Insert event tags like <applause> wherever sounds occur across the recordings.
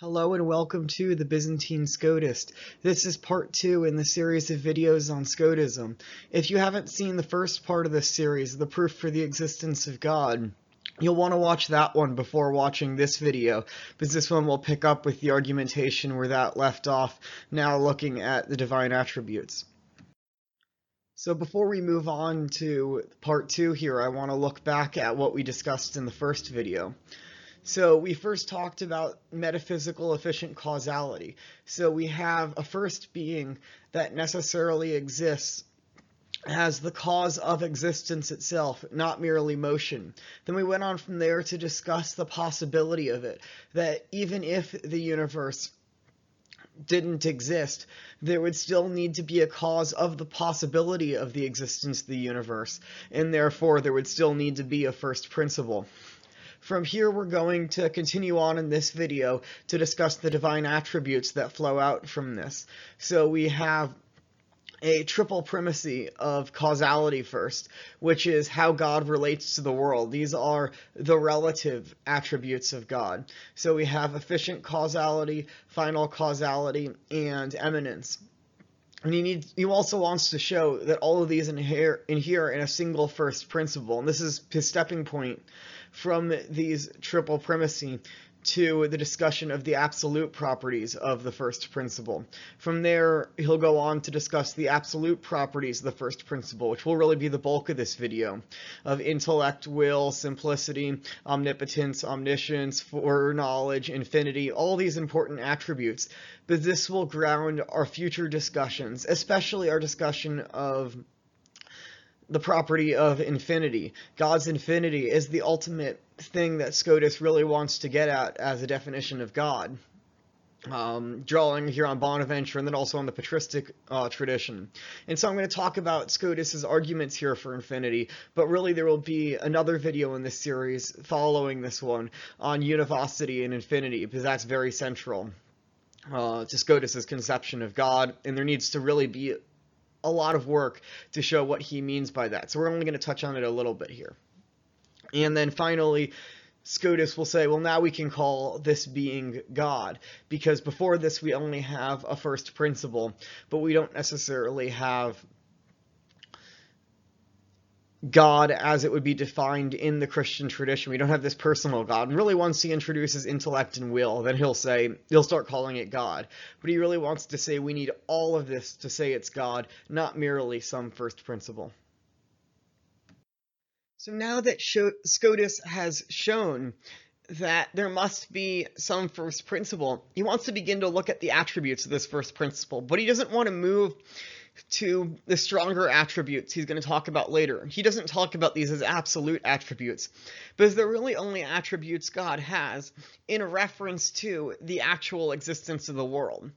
Hello and welcome to the Byzantine Scotist. This is part two in the series of videos on Scotism. If you haven't seen the first part of this series, The Proof for the Existence of God, you'll want to watch that one before watching this video, because this one will pick up with the argumentation where that left off, now looking at the divine attributes. So before we move on to part two here, I want to look back at what we discussed in the first video. So we first talked about metaphysical efficient causality. So we have a first being that necessarily exists as the cause of existence itself, not merely motion. Then we went on from there to discuss the possibility of it, that even if the universe didn't exist, there would still need to be a cause of the possibility of the existence of the universe, and therefore there would still need to be a first principle. From here, we're going to continue on in this video to discuss the divine attributes that flow out from this. So we have a triple primacy of causality first, which is how God relates to the world. These are the relative attributes of God. So we have efficient causality, final causality, and eminence. And he needs, he also wants to show that all of these inhere, inhere in a single first principle. And this is his stepping point from these triple primacy to the discussion of the absolute properties of the first principle. From there, he'll go on to discuss the absolute properties of the first principle, which will really be the bulk of this video, of intellect, will, simplicity, omnipotence, omniscience, foreknowledge, infinity, all these important attributes. But this will ground our future discussions, especially our discussion of the property of infinity. God's infinity is the ultimate thing that Scotus really wants to get at as a definition of God. Um, drawing here on Bonaventure and then also on the patristic uh, tradition. And so I'm going to talk about Scotus's arguments here for infinity, but really there will be another video in this series following this one on univocity and infinity, because that's very central uh, to Scotus's conception of God, and there needs to really be a lot of work to show what he means by that. So we're only going to touch on it a little bit here. And then finally, Scotus will say, well, now we can call this being God, because before this we only have a first principle, but we don't necessarily have God as it would be defined in the Christian tradition. We don't have this personal God. And really, once he introduces intellect and will, then he'll say, he'll start calling it God. But he really wants to say we need all of this to say it's God, not merely some first principle. So now that Scotus has shown that there must be some first principle, he wants to begin to look at the attributes of this first principle, but he doesn't want to move to the stronger attributes he's going to talk about later. He doesn't talk about these as absolute attributes, but they're really only attributes God has in reference to the actual existence of the world.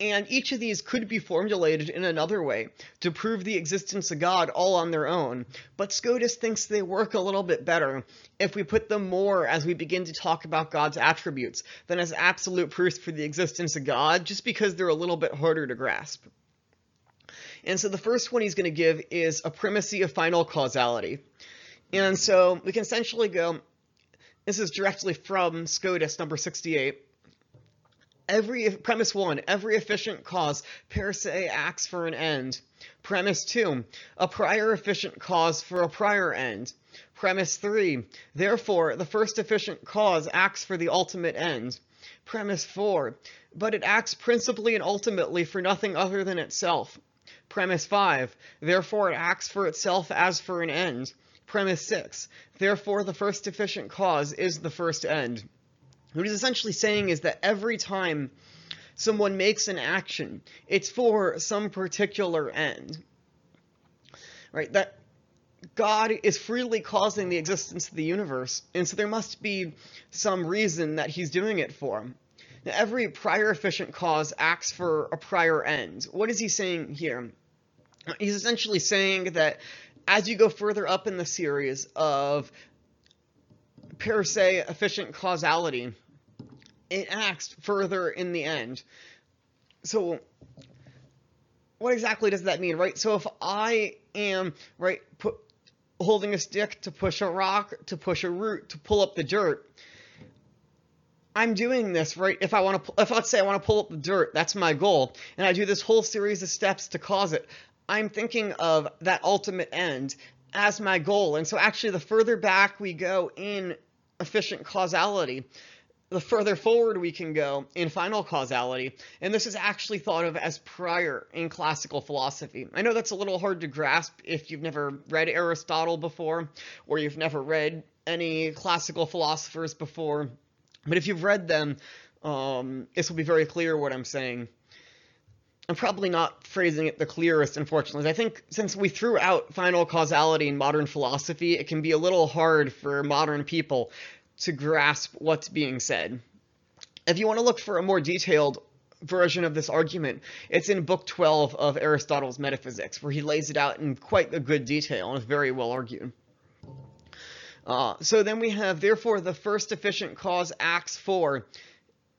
And each of these could be formulated in another way to prove the existence of God all on their own, but Scotus thinks they work a little bit better if we put them more as we begin to talk about God's attributes than as absolute proofs for the existence of God, just because they're a little bit harder to grasp. And so the first one he's going to give is a primacy of final causality. And so we can essentially go, this is directly from SCOTUS number 68. Every premise one, every efficient cause per se acts for an end. Premise two, a prior efficient cause for a prior end. Premise three, therefore the first efficient cause acts for the ultimate end. Premise four, but it acts principally and ultimately for nothing other than itself. Premise 5. Therefore it acts for itself as for an end. Premise 6. Therefore the first efficient cause is the first end. What he's essentially saying is that every time someone makes an action, it's for some particular end. Right? That God is freely causing the existence of the universe, and so there must be some reason that he's doing it for. Every prior efficient cause acts for a prior end. What is he saying here? He's essentially saying that as you go further up in the series of per se efficient causality, it acts further in the end. So what exactly does that mean, right? So if I am, right, put, holding a stick to push a rock, to push a root, to pull up the dirt, I'm doing this, right? If I want to, if let's say I want to pull up the dirt, that's my goal, and I do this whole series of steps to cause it, I'm thinking of that ultimate end as my goal. And so actually the further back we go in efficient causality, the further forward we can go in final causality. And this is actually thought of as prior in classical philosophy. I know that's a little hard to grasp if you've never read Aristotle before, or you've never read any classical philosophers before. But if you've read them, um, this will be very clear what I'm saying. I'm probably not phrasing it the clearest, unfortunately. I think since we threw out final causality in modern philosophy, it can be a little hard for modern people to grasp what's being said. If you want to look for a more detailed version of this argument, it's in Book 12 of Aristotle's Metaphysics, where he lays it out in quite a good detail and is very well argued. Uh, so then we have, therefore, the first efficient cause acts for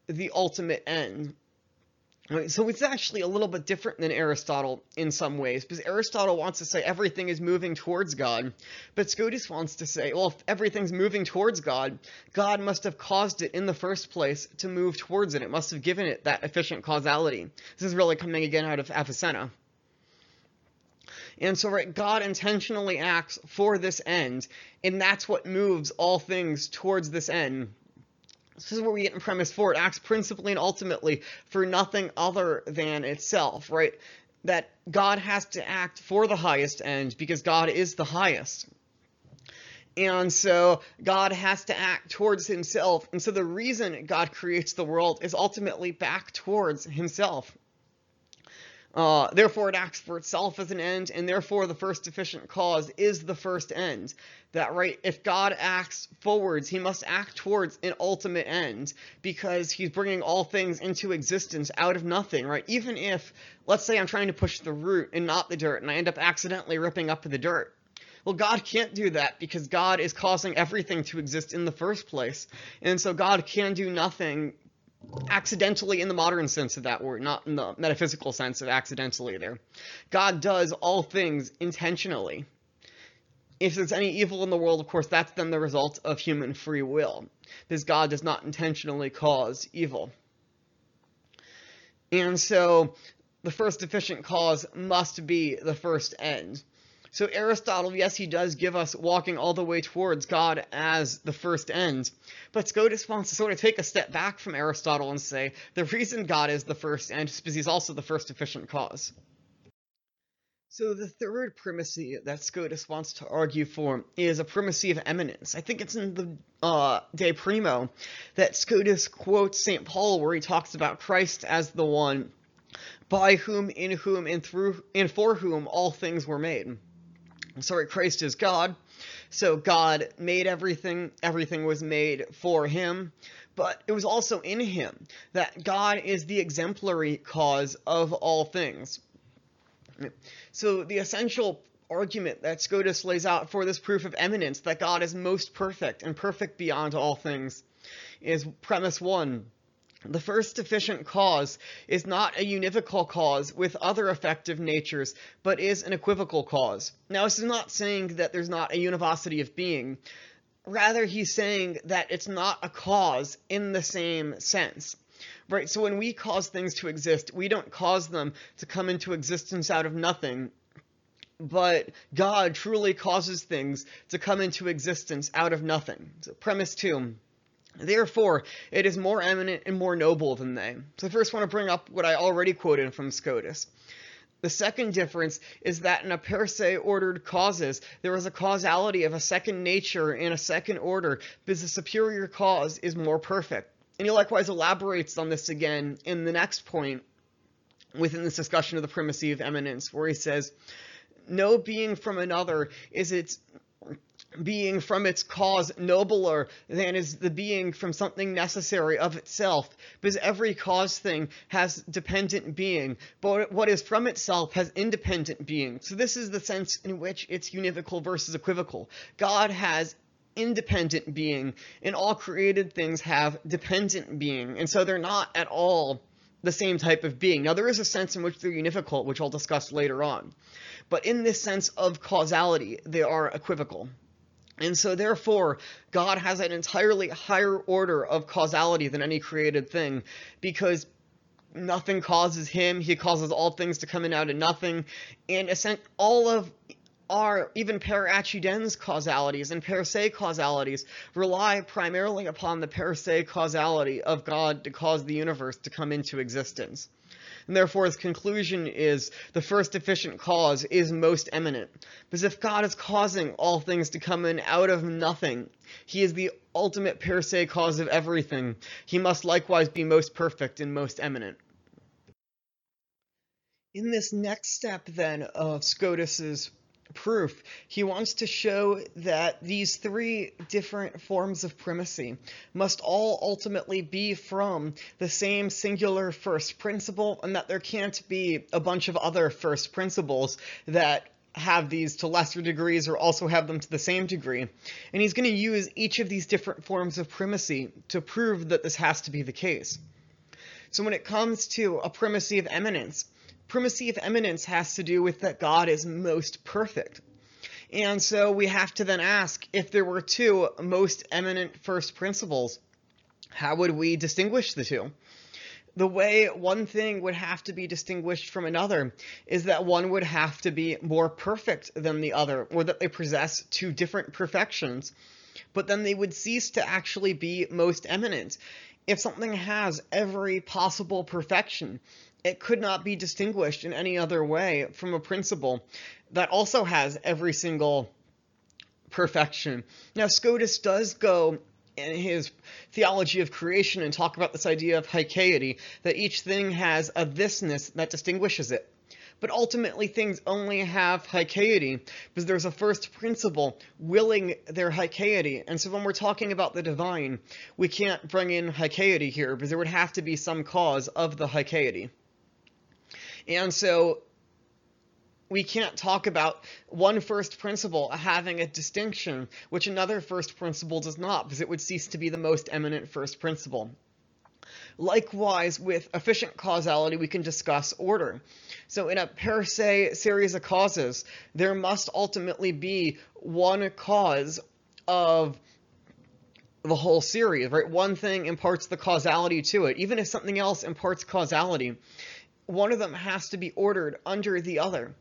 the ultimate end. So it's actually a little bit different than Aristotle in some ways, because Aristotle wants to say everything is moving towards God, but Scotus wants to say, well, if everything's moving towards God, God must have caused it in the first place to move towards it. It must have given it that efficient causality. This is really coming again out of Avicenna. And so, right, God intentionally acts for this end, and that's what moves all things towards this end. This is where we get in premise four. It acts principally and ultimately for nothing other than itself, right? That God has to act for the highest end because God is the highest. And so God has to act towards himself. And so the reason God creates the world is ultimately back towards himself. Uh, therefore, it acts for itself as an end, and therefore the first efficient cause is the first end. That, right, if God acts forwards, he must act towards an ultimate end, because he's bringing all things into existence out of nothing, right? Even if, let's say I'm trying to push the root and not the dirt, and I end up accidentally ripping up the dirt. Well, God can't do that because God is causing everything to exist in the first place. And so God can do nothing accidentally in the modern sense of that word, not in the metaphysical sense of accidentally there. God does all things intentionally. If there's any evil in the world, of course, that's then the result of human free will, because God does not intentionally cause evil. And so the first efficient cause must be the first end. So Aristotle, yes, he does give us walking all the way towards God as the first end, but Scotus wants to sort of take a step back from Aristotle and say the reason God is the first end is because he's also the first efficient cause. So the third primacy that Scotus wants to argue for is a primacy of eminence. I think it's in the uh, De Primo that Scotus quotes St. Paul where he talks about Christ as the one by whom, in whom, and through, and for whom all things were made sorry, Christ is God. So God made everything, everything was made for him, but it was also in him that God is the exemplary cause of all things. So the essential argument that Scotus lays out for this proof of eminence, that God is most perfect and perfect beyond all things, is premise one. The first efficient cause is not a univocal cause with other effective natures, but is an equivocal cause. Now, this is not saying that there's not a univocity of being. Rather, he's saying that it's not a cause in the same sense. Right, so when we cause things to exist, we don't cause them to come into existence out of nothing, but God truly causes things to come into existence out of nothing. So premise two, Therefore, it is more eminent and more noble than they. So I first want to bring up what I already quoted from Scotus. The second difference is that in a per se ordered causes, there is a causality of a second nature in a second order, because the superior cause is more perfect. And he likewise elaborates on this again in the next point within this discussion of the primacy of eminence, where he says, No being from another is its being from its cause nobler than is the being from something necessary of itself, because every cause thing has dependent being, but what is from itself has independent being. So this is the sense in which it's univocal versus equivocal. God has independent being, and all created things have dependent being, and so they're not at all the same type of being. Now, there is a sense in which they're univocal, which I'll discuss later on. But in this sense of causality, they are equivocal. And so, therefore, God has an entirely higher order of causality than any created thing because nothing causes him. He causes all things to come in out of nothing. And all of our, even per accidens causalities and per se causalities, rely primarily upon the per se causality of God to cause the universe to come into existence and therefore his conclusion is the first efficient cause is most eminent. Because if God is causing all things to come in out of nothing, he is the ultimate per se cause of everything. He must likewise be most perfect and most eminent. In this next step, then, of Scotus's proof, he wants to show that these three different forms of primacy must all ultimately be from the same singular first principle, and that there can't be a bunch of other first principles that have these to lesser degrees or also have them to the same degree. And he's going to use each of these different forms of primacy to prove that this has to be the case. So when it comes to a primacy of eminence, primacy of eminence has to do with that God is most perfect. And so we have to then ask if there were two most eminent first principles, how would we distinguish the two? The way one thing would have to be distinguished from another is that one would have to be more perfect than the other, or that they possess two different perfections. But then they would cease to actually be most eminent. If something has every possible perfection, it could not be distinguished in any other way from a principle that also has every single perfection. Now, Scotus does go in his theology of creation and talk about this idea of haecceity, that each thing has a thisness that distinguishes it. But ultimately, things only have haecceity because there's a first principle willing their haecceity. And so when we're talking about the divine, we can't bring in haecceity here because there would have to be some cause of the haecceity. And so we can't talk about one first principle having a distinction, which another first principle does not, because it would cease to be the most eminent first principle. Likewise, with efficient causality, we can discuss order. So in a per se series of causes, there must ultimately be one cause of the whole series, right? One thing imparts the causality to it, even if something else imparts causality one of them has to be ordered under the other.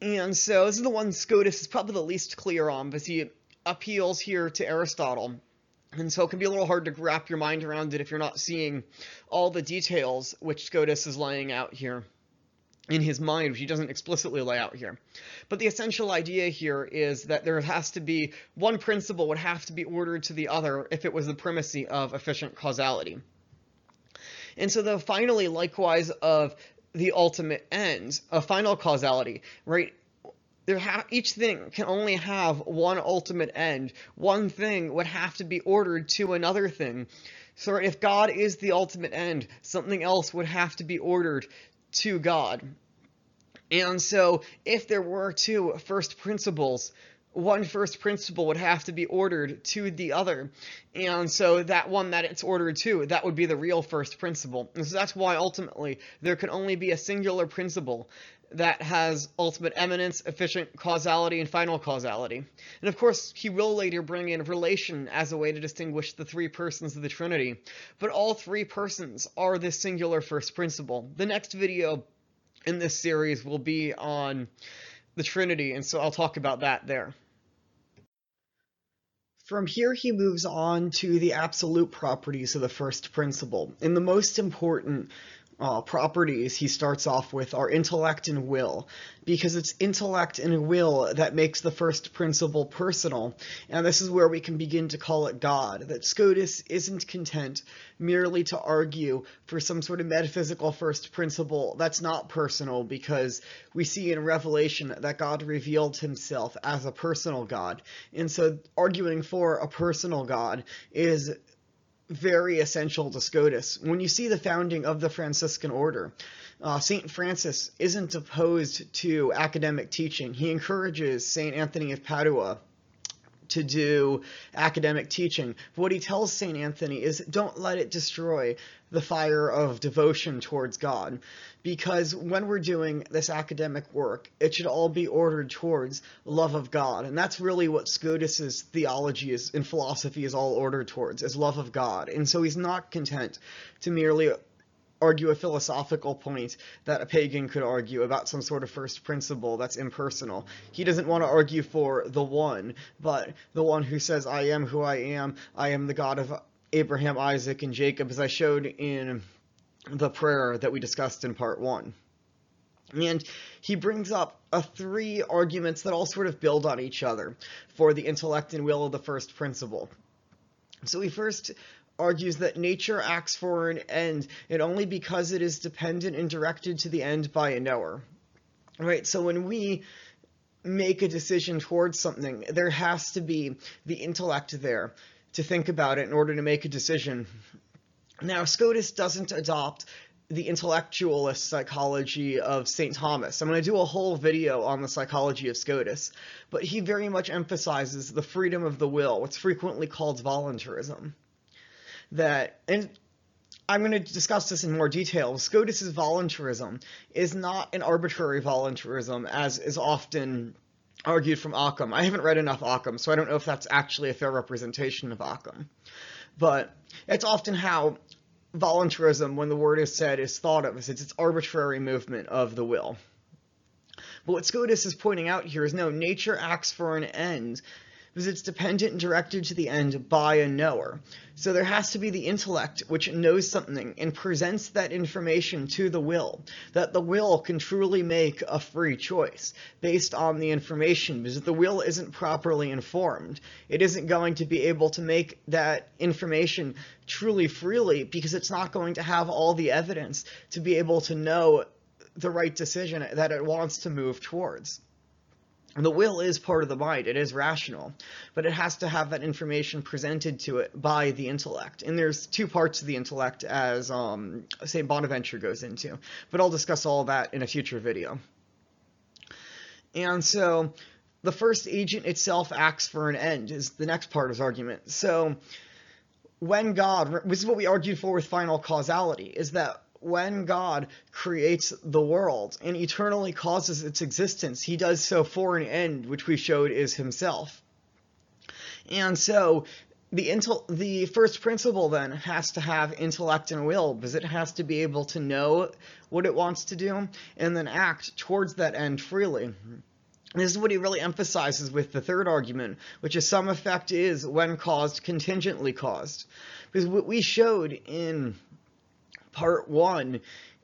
And so this is the one Scotus is probably the least clear on because he appeals here to Aristotle. And so it can be a little hard to wrap your mind around it if you're not seeing all the details which Scotus is laying out here in his mind, which he doesn't explicitly lay out here. But the essential idea here is that there has to be one principle would have to be ordered to the other if it was the primacy of efficient causality. And so the finally, likewise, of the ultimate ends, a final causality, right? There each thing can only have one ultimate end. One thing would have to be ordered to another thing. So if God is the ultimate end, something else would have to be ordered to God. And so if there were two first principles, one first principle would have to be ordered to the other. And so that one that it's ordered to, that would be the real first principle. And so that's why ultimately there can only be a singular principle that has ultimate eminence, efficient causality, and final causality. And of course, he will later bring in relation as a way to distinguish the three persons of the Trinity. But all three persons are this singular first principle. The next video in this series will be on the Trinity, and so I'll talk about that there. From here, he moves on to the absolute properties of the first principle. And the most important uh, properties he starts off with are intellect and will, because it's intellect and will that makes the first principle personal. And this is where we can begin to call it God, that Scotus isn't content merely to argue for some sort of metaphysical first principle that's not personal, because we see in Revelation that God revealed himself as a personal God. And so arguing for a personal God is very essential to SCOTUS. When you see the founding of the Franciscan order, uh, St. Francis isn't opposed to academic teaching. He encourages St. Anthony of Padua to do academic teaching. But what he tells St. Anthony is don't let it destroy the fire of devotion towards God. Because when we're doing this academic work, it should all be ordered towards love of God. And that's really what Scotus's theology is and philosophy is all ordered towards, is love of God. And so he's not content to merely argue a philosophical point that a pagan could argue about some sort of first principle that's impersonal. He doesn't want to argue for the one, but the one who says, I am who I am, I am the God of Abraham, Isaac, and Jacob, as I showed in the prayer that we discussed in part one. And he brings up three arguments that all sort of build on each other for the intellect and will of the first principle. So we first argues that nature acts for an end, and only because it is dependent and directed to the end by a knower. Right, so when we make a decision towards something, there has to be the intellect there to think about it in order to make a decision. Now, Scotus doesn't adopt the intellectualist psychology of St. Thomas. I'm going to do a whole video on the psychology of Scotus, but he very much emphasizes the freedom of the will, what's frequently called voluntarism. That, and I'm going to discuss this in more detail. Scotus's voluntarism is not an arbitrary voluntarism, as is often argued from Occam. I haven't read enough Occam, so I don't know if that's actually a fair representation of Occam. But it's often how voluntarism, when the word is said, is thought of as it's, it's arbitrary movement of the will. But what Scotus is pointing out here is no, nature acts for an end because it's dependent and directed to the end by a knower. So there has to be the intellect which knows something and presents that information to the will, that the will can truly make a free choice based on the information, because if the will isn't properly informed, it isn't going to be able to make that information truly freely because it's not going to have all the evidence to be able to know the right decision that it wants to move towards. The will is part of the mind, it is rational, but it has to have that information presented to it by the intellect. And there's two parts of the intellect as um, St. Bonaventure goes into, but I'll discuss all that in a future video. And so the first agent itself acts for an end is the next part of his argument. So when God, this is what we argued for with final causality, is that when God creates the world and eternally causes its existence, he does so for an end, which we showed is himself. And so the intel the first principle then has to have intellect and will because it has to be able to know what it wants to do and then act towards that end freely. This is what he really emphasizes with the third argument, which is some effect is, when caused, contingently caused. Because what we showed in part one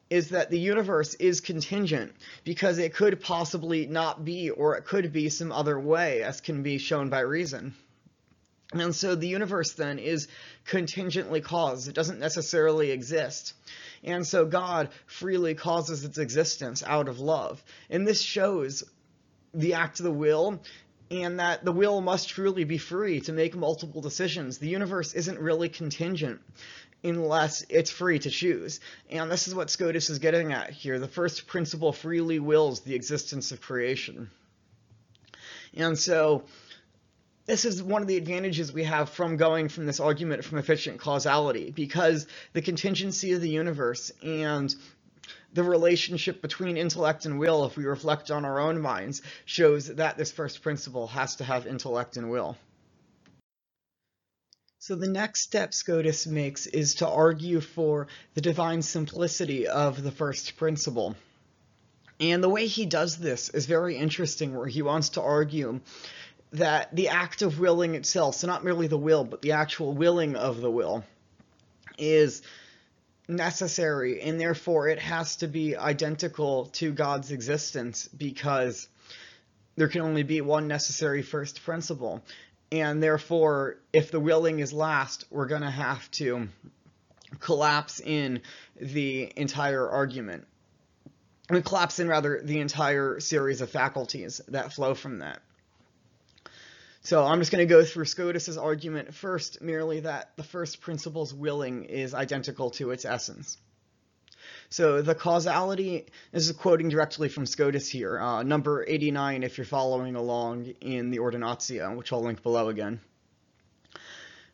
is that the universe is contingent because it could possibly not be or it could be some other way as can be shown by reason. And so the universe then is contingently caused. It doesn't necessarily exist. And so God freely causes its existence out of love. And this shows the act of the will and that the will must truly be free to make multiple decisions. The universe isn't really contingent unless it's free to choose. And this is what Scotus is getting at here. The first principle freely wills the existence of creation. And so this is one of the advantages we have from going from this argument from efficient causality, because the contingency of the universe and the relationship between intellect and will, if we reflect on our own minds, shows that this first principle has to have intellect and will. So the next step Scotus makes is to argue for the divine simplicity of the first principle. And the way he does this is very interesting, where he wants to argue that the act of willing itself, so not merely the will, but the actual willing of the will, is necessary, and therefore it has to be identical to God's existence because there can only be one necessary first principle and therefore, if the willing is last, we're going to have to collapse in the entire argument. We collapse in, rather, the entire series of faculties that flow from that. So I'm just going to go through Scotus's argument first, merely that the first principle's willing is identical to its essence. So the causality, this is quoting directly from Scotus here, uh, number 89 if you're following along in the Ordinatio, which I'll link below again.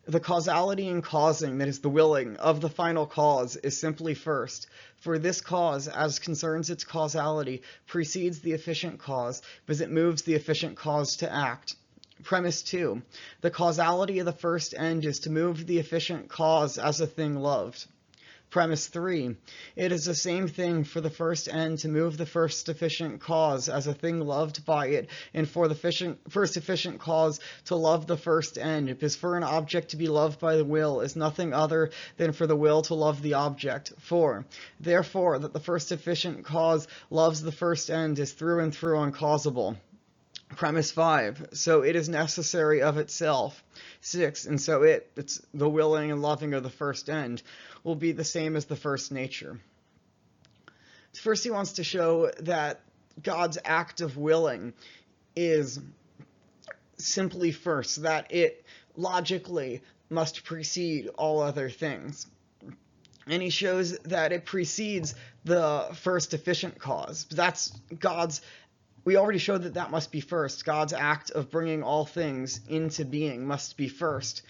The causality in causing, that is the willing, of the final cause is simply first. For this cause, as concerns its causality, precedes the efficient cause, because it moves the efficient cause to act. Premise 2. The causality of the first end is to move the efficient cause as a thing loved. Premise 3. It is the same thing for the first end to move the first efficient cause as a thing loved by it, and for the first efficient cause to love the first end, because for an object to be loved by the will is nothing other than for the will to love the object. 4. Therefore, that the first efficient cause loves the first end is through and through uncausable. Premise 5. So it is necessary of itself. 6. And so it, it's the willing and loving of the first end will be the same as the first nature. First, he wants to show that God's act of willing is simply first, that it logically must precede all other things. And he shows that it precedes the first efficient cause. That's God's we already showed that that must be first. God's act of bringing all things into being must be first.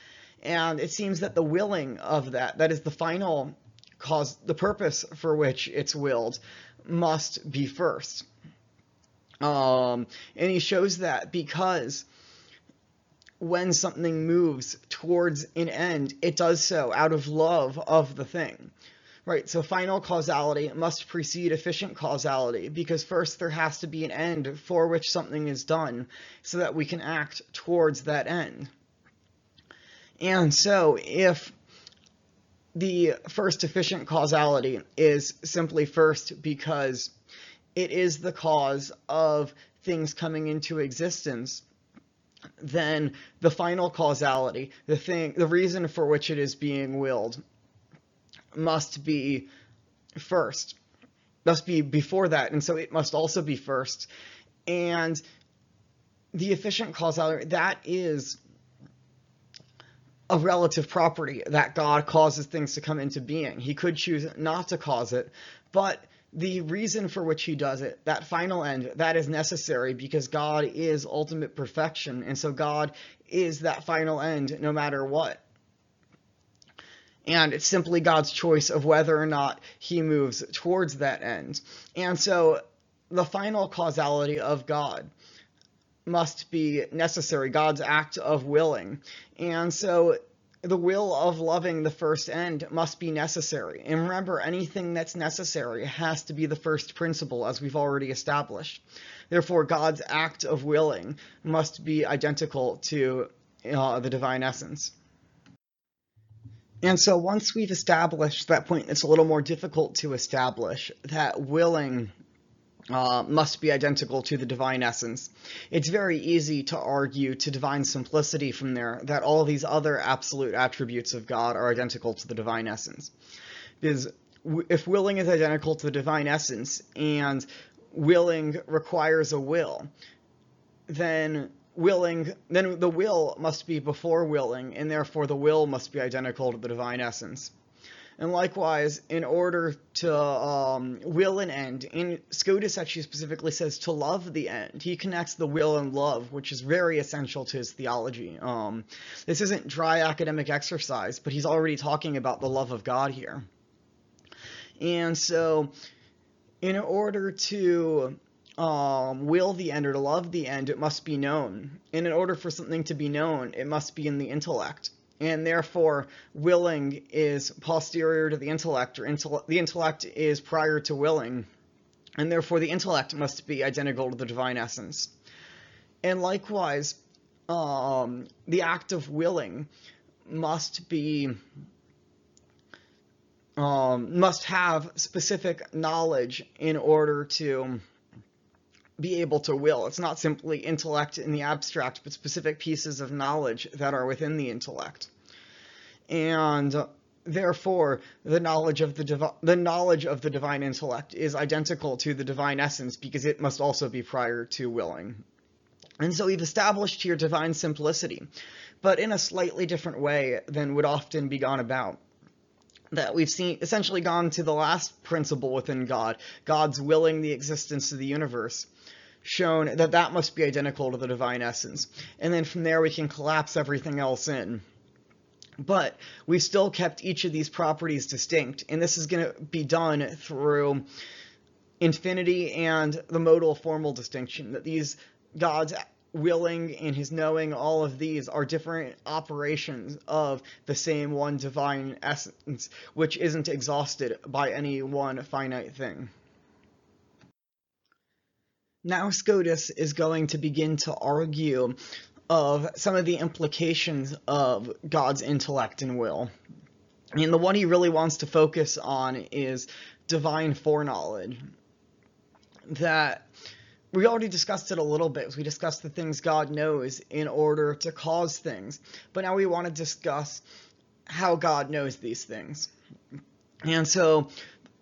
And it seems that the willing of that, that is the final cause, the purpose for which it's willed, must be first. Um, and he shows that because when something moves towards an end, it does so out of love of the thing. Right, so final causality must precede efficient causality because first there has to be an end for which something is done so that we can act towards that end. And so if the first efficient causality is simply first because it is the cause of things coming into existence, then the final causality, the thing, the reason for which it is being willed, must be first, must be before that, and so it must also be first. And the efficient causality, that is a relative property that God causes things to come into being. He could choose not to cause it, but the reason for which he does it, that final end, that is necessary because God is ultimate perfection, and so God is that final end no matter what and it's simply God's choice of whether or not he moves towards that end. And so the final causality of God must be necessary, God's act of willing. And so the will of loving the first end must be necessary. And remember, anything that's necessary has to be the first principle, as we've already established. Therefore, God's act of willing must be identical to uh, the divine essence. And so once we've established that point, it's a little more difficult to establish that willing uh, must be identical to the divine essence. It's very easy to argue to divine simplicity from there that all these other absolute attributes of God are identical to the divine essence. Because if willing is identical to the divine essence and willing requires a will, then willing, then the will must be before willing, and therefore the will must be identical to the divine essence. And likewise, in order to um, will an end, in Scotus actually specifically says to love the end. He connects the will and love, which is very essential to his theology. Um, this isn't dry academic exercise, but he's already talking about the love of God here. And so, in order to um, will the end or to love the end, it must be known. And in order for something to be known, it must be in the intellect. And therefore, willing is posterior to the intellect, or the intellect is prior to willing. And therefore, the intellect must be identical to the divine essence. And likewise, um, the act of willing must be um, must have specific knowledge in order to be able to will. It's not simply intellect in the abstract, but specific pieces of knowledge that are within the intellect. And therefore, the knowledge of the divi- the knowledge of the divine intellect is identical to the divine essence because it must also be prior to willing. And so we've established here divine simplicity, but in a slightly different way than would often be gone about. That we've seen essentially gone to the last principle within God, God's willing the existence of the universe, shown that that must be identical to the divine essence. And then from there we can collapse everything else in. But we've still kept each of these properties distinct, and this is going to be done through infinity and the modal formal distinction, that these gods willing and his knowing, all of these are different operations of the same one divine essence, which isn't exhausted by any one finite thing. Now Scotus is going to begin to argue of some of the implications of God's intellect and will. And the one he really wants to focus on is divine foreknowledge. That we already discussed it a little bit. We discussed the things God knows in order to cause things. But now we want to discuss how God knows these things. And so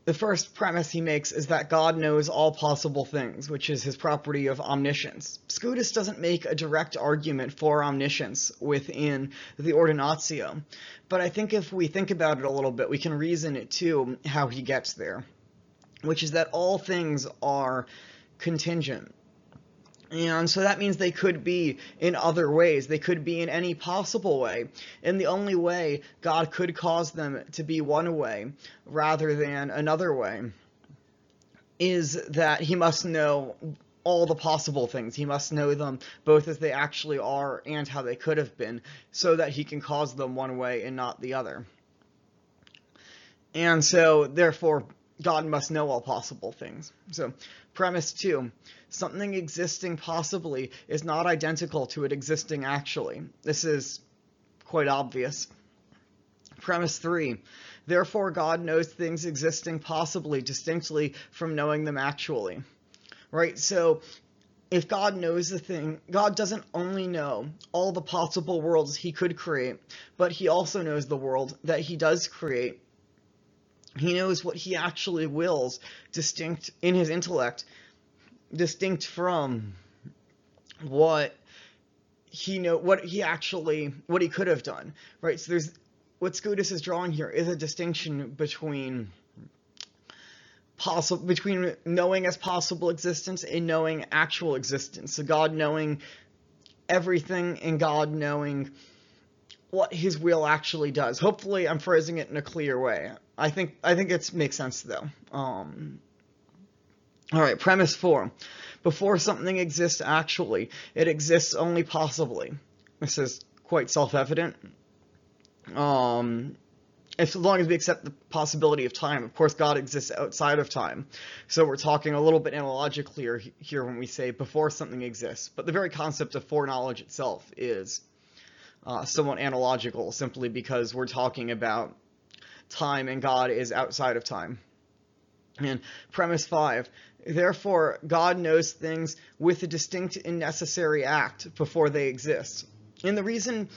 the first premise he makes is that God knows all possible things, which is his property of omniscience. Scotus doesn't make a direct argument for omniscience within the Ordinatio, but I think if we think about it a little bit, we can reason it too how he gets there, which is that all things are contingent. And so that means they could be in other ways. They could be in any possible way. And the only way God could cause them to be one way rather than another way is that he must know all the possible things. He must know them both as they actually are and how they could have been so that he can cause them one way and not the other. And so, therefore, God must know all possible things. So, premise two something existing possibly is not identical to it existing actually. This is quite obvious. Premise three therefore, God knows things existing possibly distinctly from knowing them actually. Right? So, if God knows the thing, God doesn't only know all the possible worlds he could create, but he also knows the world that he does create he knows what he actually wills, distinct in his intellect, distinct from what he know what he actually what he could have done. Right? So there's what Scotus is drawing here is a distinction between possible between knowing as possible existence and knowing actual existence. So God knowing everything and God knowing what his will actually does. Hopefully, I'm phrasing it in a clear way. I think I think it makes sense though. Um, all right, premise four: before something exists actually, it exists only possibly. This is quite self-evident. Um, as long as we accept the possibility of time, of course, God exists outside of time. So we're talking a little bit analogically here when we say before something exists. But the very concept of foreknowledge itself is uh, somewhat analogical, simply because we're talking about time and God is outside of time. And premise five, therefore, God knows things with a distinct and necessary act before they exist. And the reason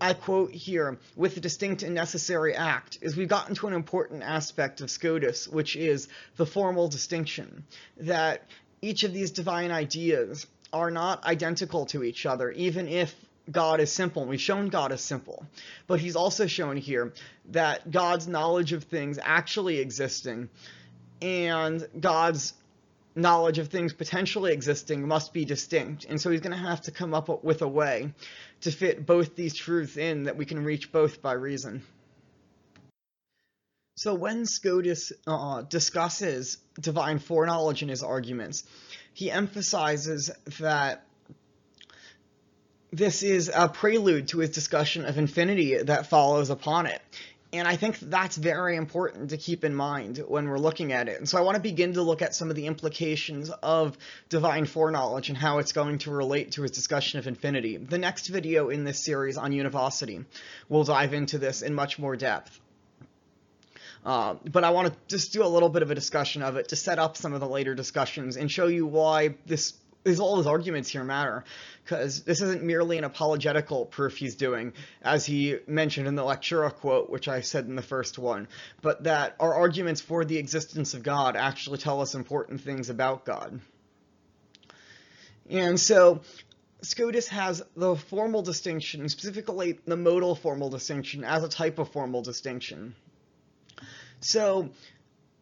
I quote here, with a distinct and necessary act, is we've gotten to an important aspect of SCOTUS, which is the formal distinction, that each of these divine ideas are not identical to each other, even if God is simple. We've shown God is simple. But he's also shown here that God's knowledge of things actually existing and God's knowledge of things potentially existing must be distinct. And so he's going to have to come up with a way to fit both these truths in that we can reach both by reason. So when Scotus uh, discusses divine foreknowledge in his arguments, he emphasizes that this is a prelude to his discussion of infinity that follows upon it. And I think that's very important to keep in mind when we're looking at it. And so I want to begin to look at some of the implications of divine foreknowledge and how it's going to relate to his discussion of infinity. The next video in this series on univocity will dive into this in much more depth. Uh, but I want to just do a little bit of a discussion of it to set up some of the later discussions and show you why this is all his arguments here matter because this isn't merely an apologetical proof he's doing, as he mentioned in the Lectura quote, which I said in the first one, but that our arguments for the existence of God actually tell us important things about God. And so SCOTUS has the formal distinction, specifically the modal formal distinction, as a type of formal distinction. So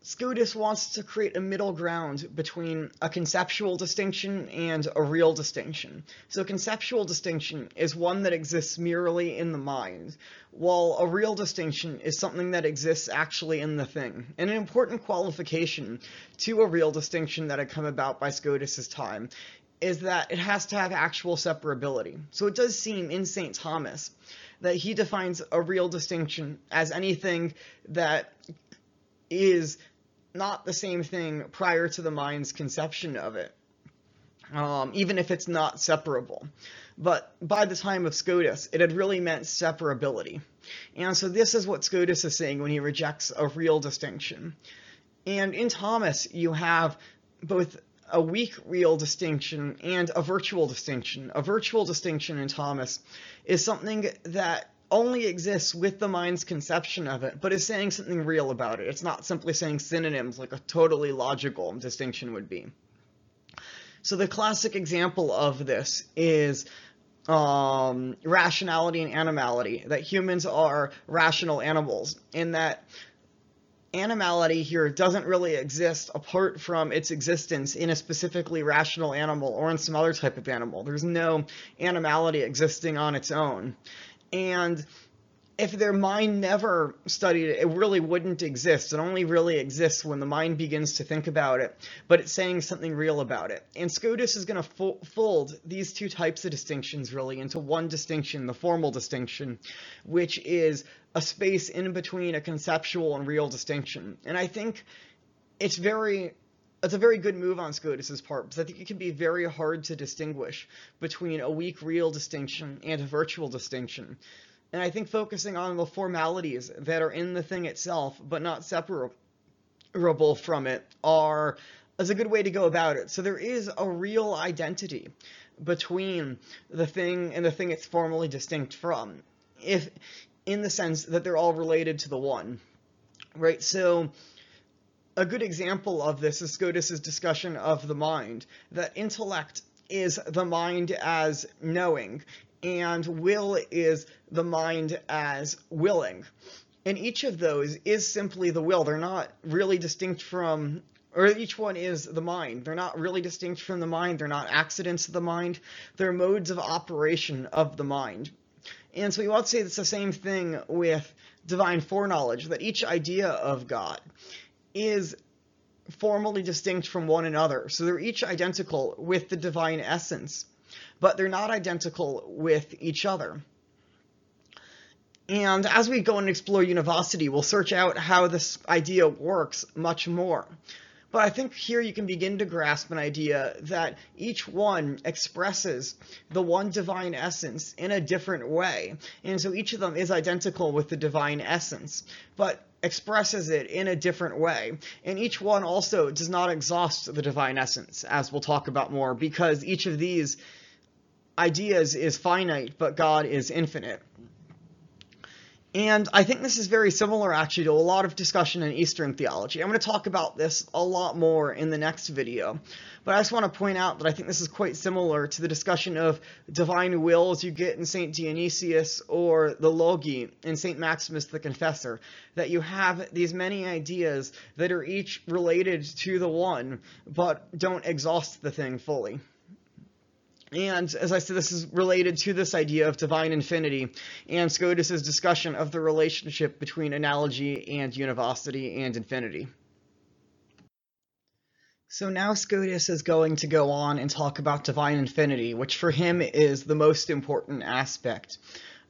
Scotus wants to create a middle ground between a conceptual distinction and a real distinction. So conceptual distinction is one that exists merely in the mind, while a real distinction is something that exists actually in the thing. And an important qualification to a real distinction that had come about by Scotus's time is that it has to have actual separability. So it does seem in St. Thomas that he defines a real distinction as anything that is not the same thing prior to the mind's conception of it, um, even if it's not separable. But by the time of Scotus, it had really meant separability. And so this is what Scotus is saying when he rejects a real distinction. And in Thomas, you have both a weak real distinction and a virtual distinction. A virtual distinction in Thomas is something that only exists with the mind's conception of it, but is saying something real about it. It's not simply saying synonyms like a totally logical distinction would be. So the classic example of this is um, rationality and animality, that humans are rational animals, in that animality here doesn't really exist apart from its existence in a specifically rational animal or in some other type of animal. There's no animality existing on its own. And if their mind never studied it, it really wouldn't exist. It only really exists when the mind begins to think about it, but it's saying something real about it. And Scotus is going to fold these two types of distinctions really into one distinction, the formal distinction, which is a space in between a conceptual and real distinction. And I think it's very it's a very good move on Scotus's part because I think it can be very hard to distinguish between a weak real distinction and a virtual distinction. And I think focusing on the formalities that are in the thing itself, but not separable from it, are is a good way to go about it. So there is a real identity between the thing and the thing it's formally distinct from, if in the sense that they're all related to the one, right? So a good example of this is Scotus's discussion of the mind, that intellect is the mind as knowing, and will is the mind as willing. And each of those is simply the will. They're not really distinct from, or each one is the mind. They're not really distinct from the mind. They're not accidents of the mind. They're modes of operation of the mind. And so we want to say it's the same thing with divine foreknowledge, that each idea of God is formally distinct from one another. So they're each identical with the divine essence, but they're not identical with each other. And as we go and explore Univocity, we'll search out how this idea works much more. But I think here you can begin to grasp an idea that each one expresses the one divine essence in a different way. And so each of them is identical with the divine essence, but expresses it in a different way. And each one also does not exhaust the divine essence, as we'll talk about more, because each of these ideas is finite, but God is infinite. And I think this is very similar actually to a lot of discussion in Eastern theology. I'm going to talk about this a lot more in the next video. But I just want to point out that I think this is quite similar to the discussion of divine wills you get in St. Dionysius or the Logoi in St. Maximus the Confessor. That you have these many ideas that are each related to the one, but don't exhaust the thing fully. And as I said, this is related to this idea of divine infinity and Scotus's discussion of the relationship between analogy and univocity and infinity. So now Scotus is going to go on and talk about divine infinity, which for him is the most important aspect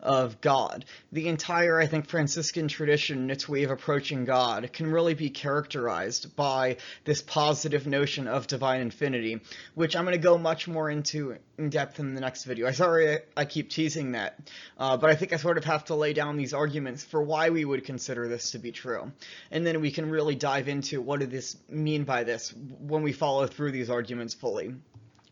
of God. The entire, I think, Franciscan tradition, its way of approaching God, can really be characterized by this positive notion of divine infinity, which I'm going to go much more into in depth in the next video. I'm sorry I, keep teasing that, uh, but I think I sort of have to lay down these arguments for why we would consider this to be true. And then we can really dive into what does this mean by this when we follow through these arguments fully.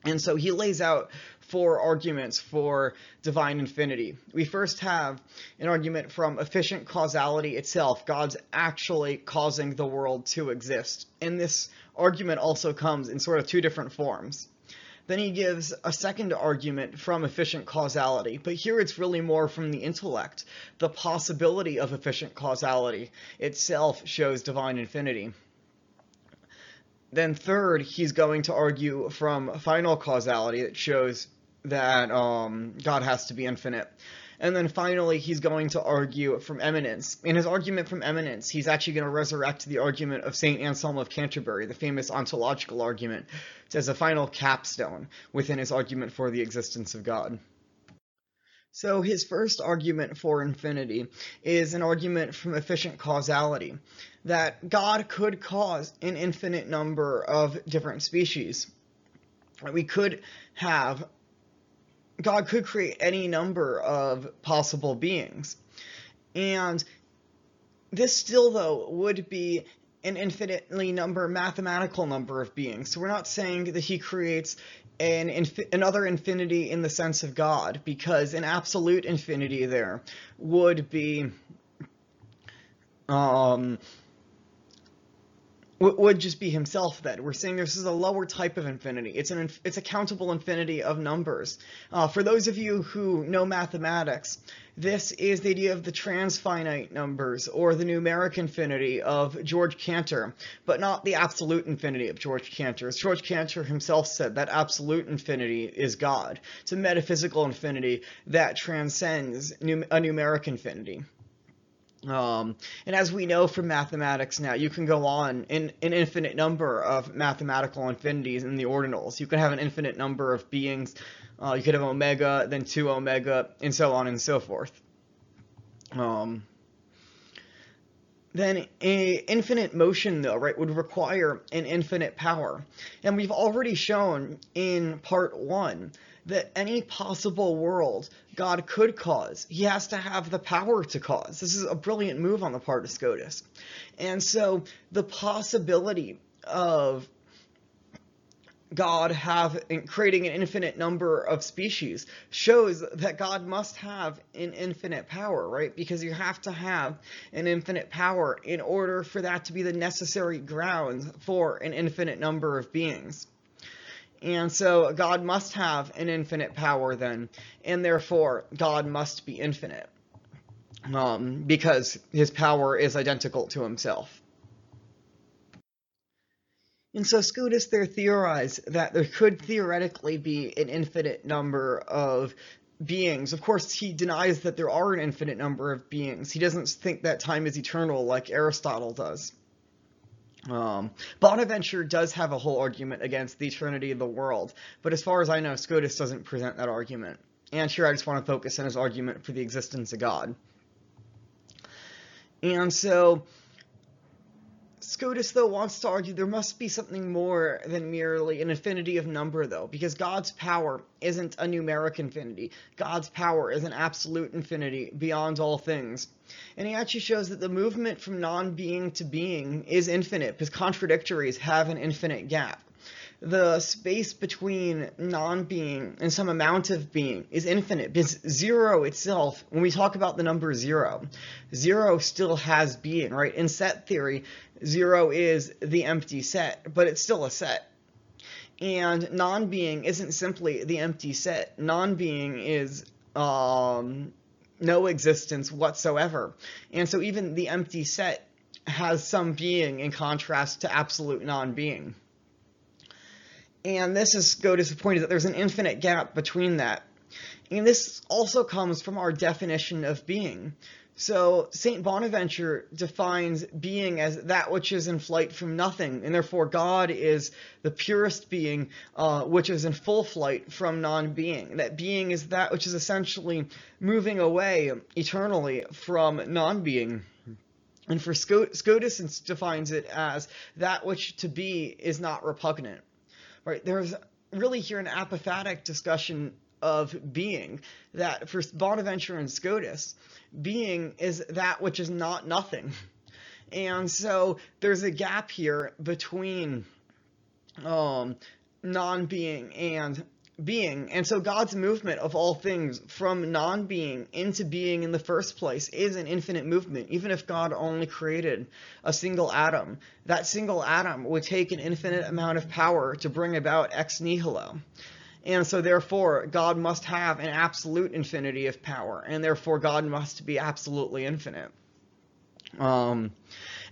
And so he lays out four arguments for divine infinity. We first have an argument from efficient causality itself. God's actually causing the world to exist. And this argument also comes in sort of two different forms. Then he gives a second argument from efficient causality, but here it's really more from the intellect. The possibility of efficient causality itself shows divine infinity. Then third, he's going to argue from final causality that shows that um, God has to be infinite. And then finally, he's going to argue from eminence. In his argument from eminence, he's actually going to resurrect the argument of St. Anselm of Canterbury, the famous ontological argument, as a final capstone within his argument for the existence of God. So his first argument for infinity is an argument from efficient causality, that God could cause an infinite number of different species. We could have God could create any number of possible beings. And this still, though, would be an infinitely number, mathematical number of beings. So we're not saying that he creates an infi another infinity in the sense of God, because an absolute infinity there would be um, would just be himself then. We're saying this is a lower type of infinity. It's an it's a countable infinity of numbers. Uh, for those of you who know mathematics, this is the idea of the transfinite numbers or the numeric infinity of George Cantor, but not the absolute infinity of George Cantor. As George Cantor himself said, that absolute infinity is God. It's a metaphysical infinity that transcends num a numeric infinity. Um, and as we know from mathematics now, you can go on in an infinite number of mathematical infinities in the ordinals. You can have an infinite number of beings. Uh, you could have omega, then 2 omega, and so on and so forth. Um, then infinite motion, though, right, would require an infinite power. And we've already shown in part one that any possible world God could cause, he has to have the power to cause. This is a brilliant move on the part of Scotus. And so the possibility of God have creating an infinite number of species shows that God must have an infinite power, right? Because you have to have an infinite power in order for that to be the necessary grounds for an infinite number of beings. And so God must have an infinite power then, and therefore God must be infinite, um, because his power is identical to himself. And so Scotus there theorized that there could theoretically be an infinite number of beings. Of course, he denies that there are an infinite number of beings. He doesn't think that time is eternal like Aristotle does. Um, Bonaventure does have a whole argument against the eternity of the world, but as far as I know, Scotus doesn't present that argument. And here I just want to focus on his argument for the existence of God. And so, Scotus, though, wants to argue there must be something more than merely an infinity of number, though, because God's power isn't a numeric infinity. God's power is an absolute infinity beyond all things. And he actually shows that the movement from non-being to being is infinite, because contradictories have an infinite gap. The space between non-being and some amount of being is infinite, because zero itself, when we talk about the number zero, zero still has being, right? In set theory, zero is the empty set, but it's still a set. And non-being isn't simply the empty set. Non-being is um, no existence whatsoever. And so even the empty set has some being in contrast to absolute non-being. And this is go disappointed that there's an infinite gap between that. And this also comes from our definition of being. So St. Bonaventure defines being as that which is in flight from nothing, and therefore God is the purest being, uh, which is in full flight from non-being. That being is that which is essentially moving away eternally from non-being. And for Scotus defines it as that which to be is not repugnant. Right? There's really here an apophatic discussion of being that for Bonaventure and Scotus, being is that which is not nothing. And so there's a gap here between um, non-being and being. And so God's movement of all things from non-being into being in the first place is an infinite movement. Even if God only created a single atom, that single atom would take an infinite amount of power to bring about ex nihilo. And so therefore, God must have an absolute infinity of power, and therefore God must be absolutely infinite. Um,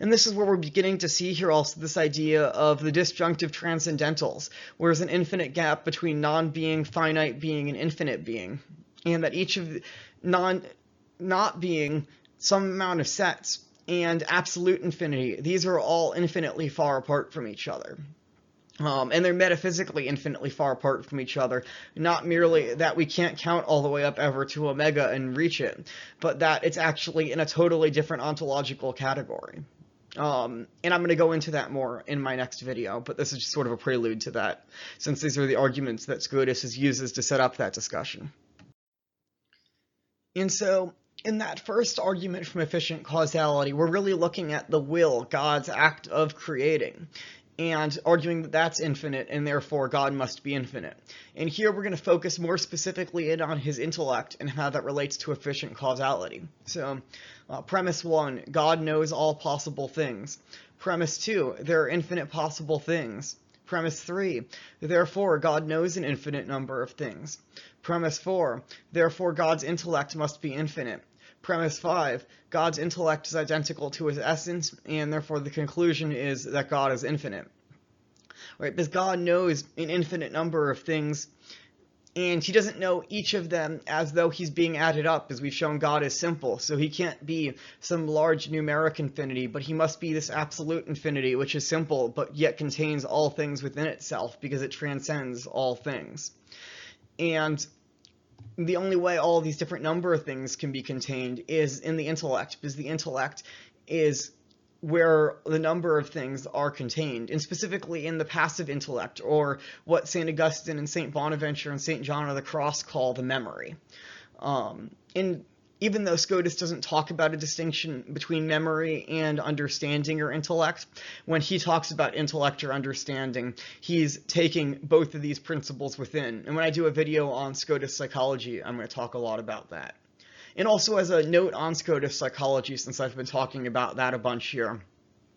and this is where we're beginning to see here also this idea of the disjunctive transcendentals, where there's an infinite gap between non-being, finite being, and infinite being. And that each of non not being some amount of sets and absolute infinity, these are all infinitely far apart from each other. Um, and they're metaphysically infinitely far apart from each other. Not merely that we can't count all the way up ever to omega and reach it, but that it's actually in a totally different ontological category. Um, and I'm going to go into that more in my next video, but this is just sort of a prelude to that, since these are the arguments that Scotus uses to set up that discussion. And so, in that first argument from efficient causality, we're really looking at the will, God's act of creating and arguing that that's infinite and therefore God must be infinite. And here we're going to focus more specifically in on his intellect and how that relates to efficient causality. So, uh, premise one, God knows all possible things. Premise two, there are infinite possible things. Premise 3, therefore God knows an infinite number of things. Premise 4, therefore God's intellect must be infinite. Premise 5, God's intellect is identical to his essence, and therefore the conclusion is that God is infinite. Right, because God knows an infinite number of things, and he doesn't know each of them as though he's being added up, as we've shown God is simple. So he can't be some large numeric infinity, but he must be this absolute infinity, which is simple, but yet contains all things within itself, because it transcends all things. And the only way all these different number of things can be contained is in the intellect, because the intellect is where the number of things are contained, and specifically in the passive intellect, or what St. Augustine and St. Bonaventure and St. John of the Cross call the memory. Um, even though Scotus doesn't talk about a distinction between memory and understanding or intellect, when he talks about intellect or understanding, he's taking both of these principles within. And when I do a video on Scotus psychology, I'm going to talk a lot about that. And also as a note on Scotus psychology, since I've been talking about that a bunch here,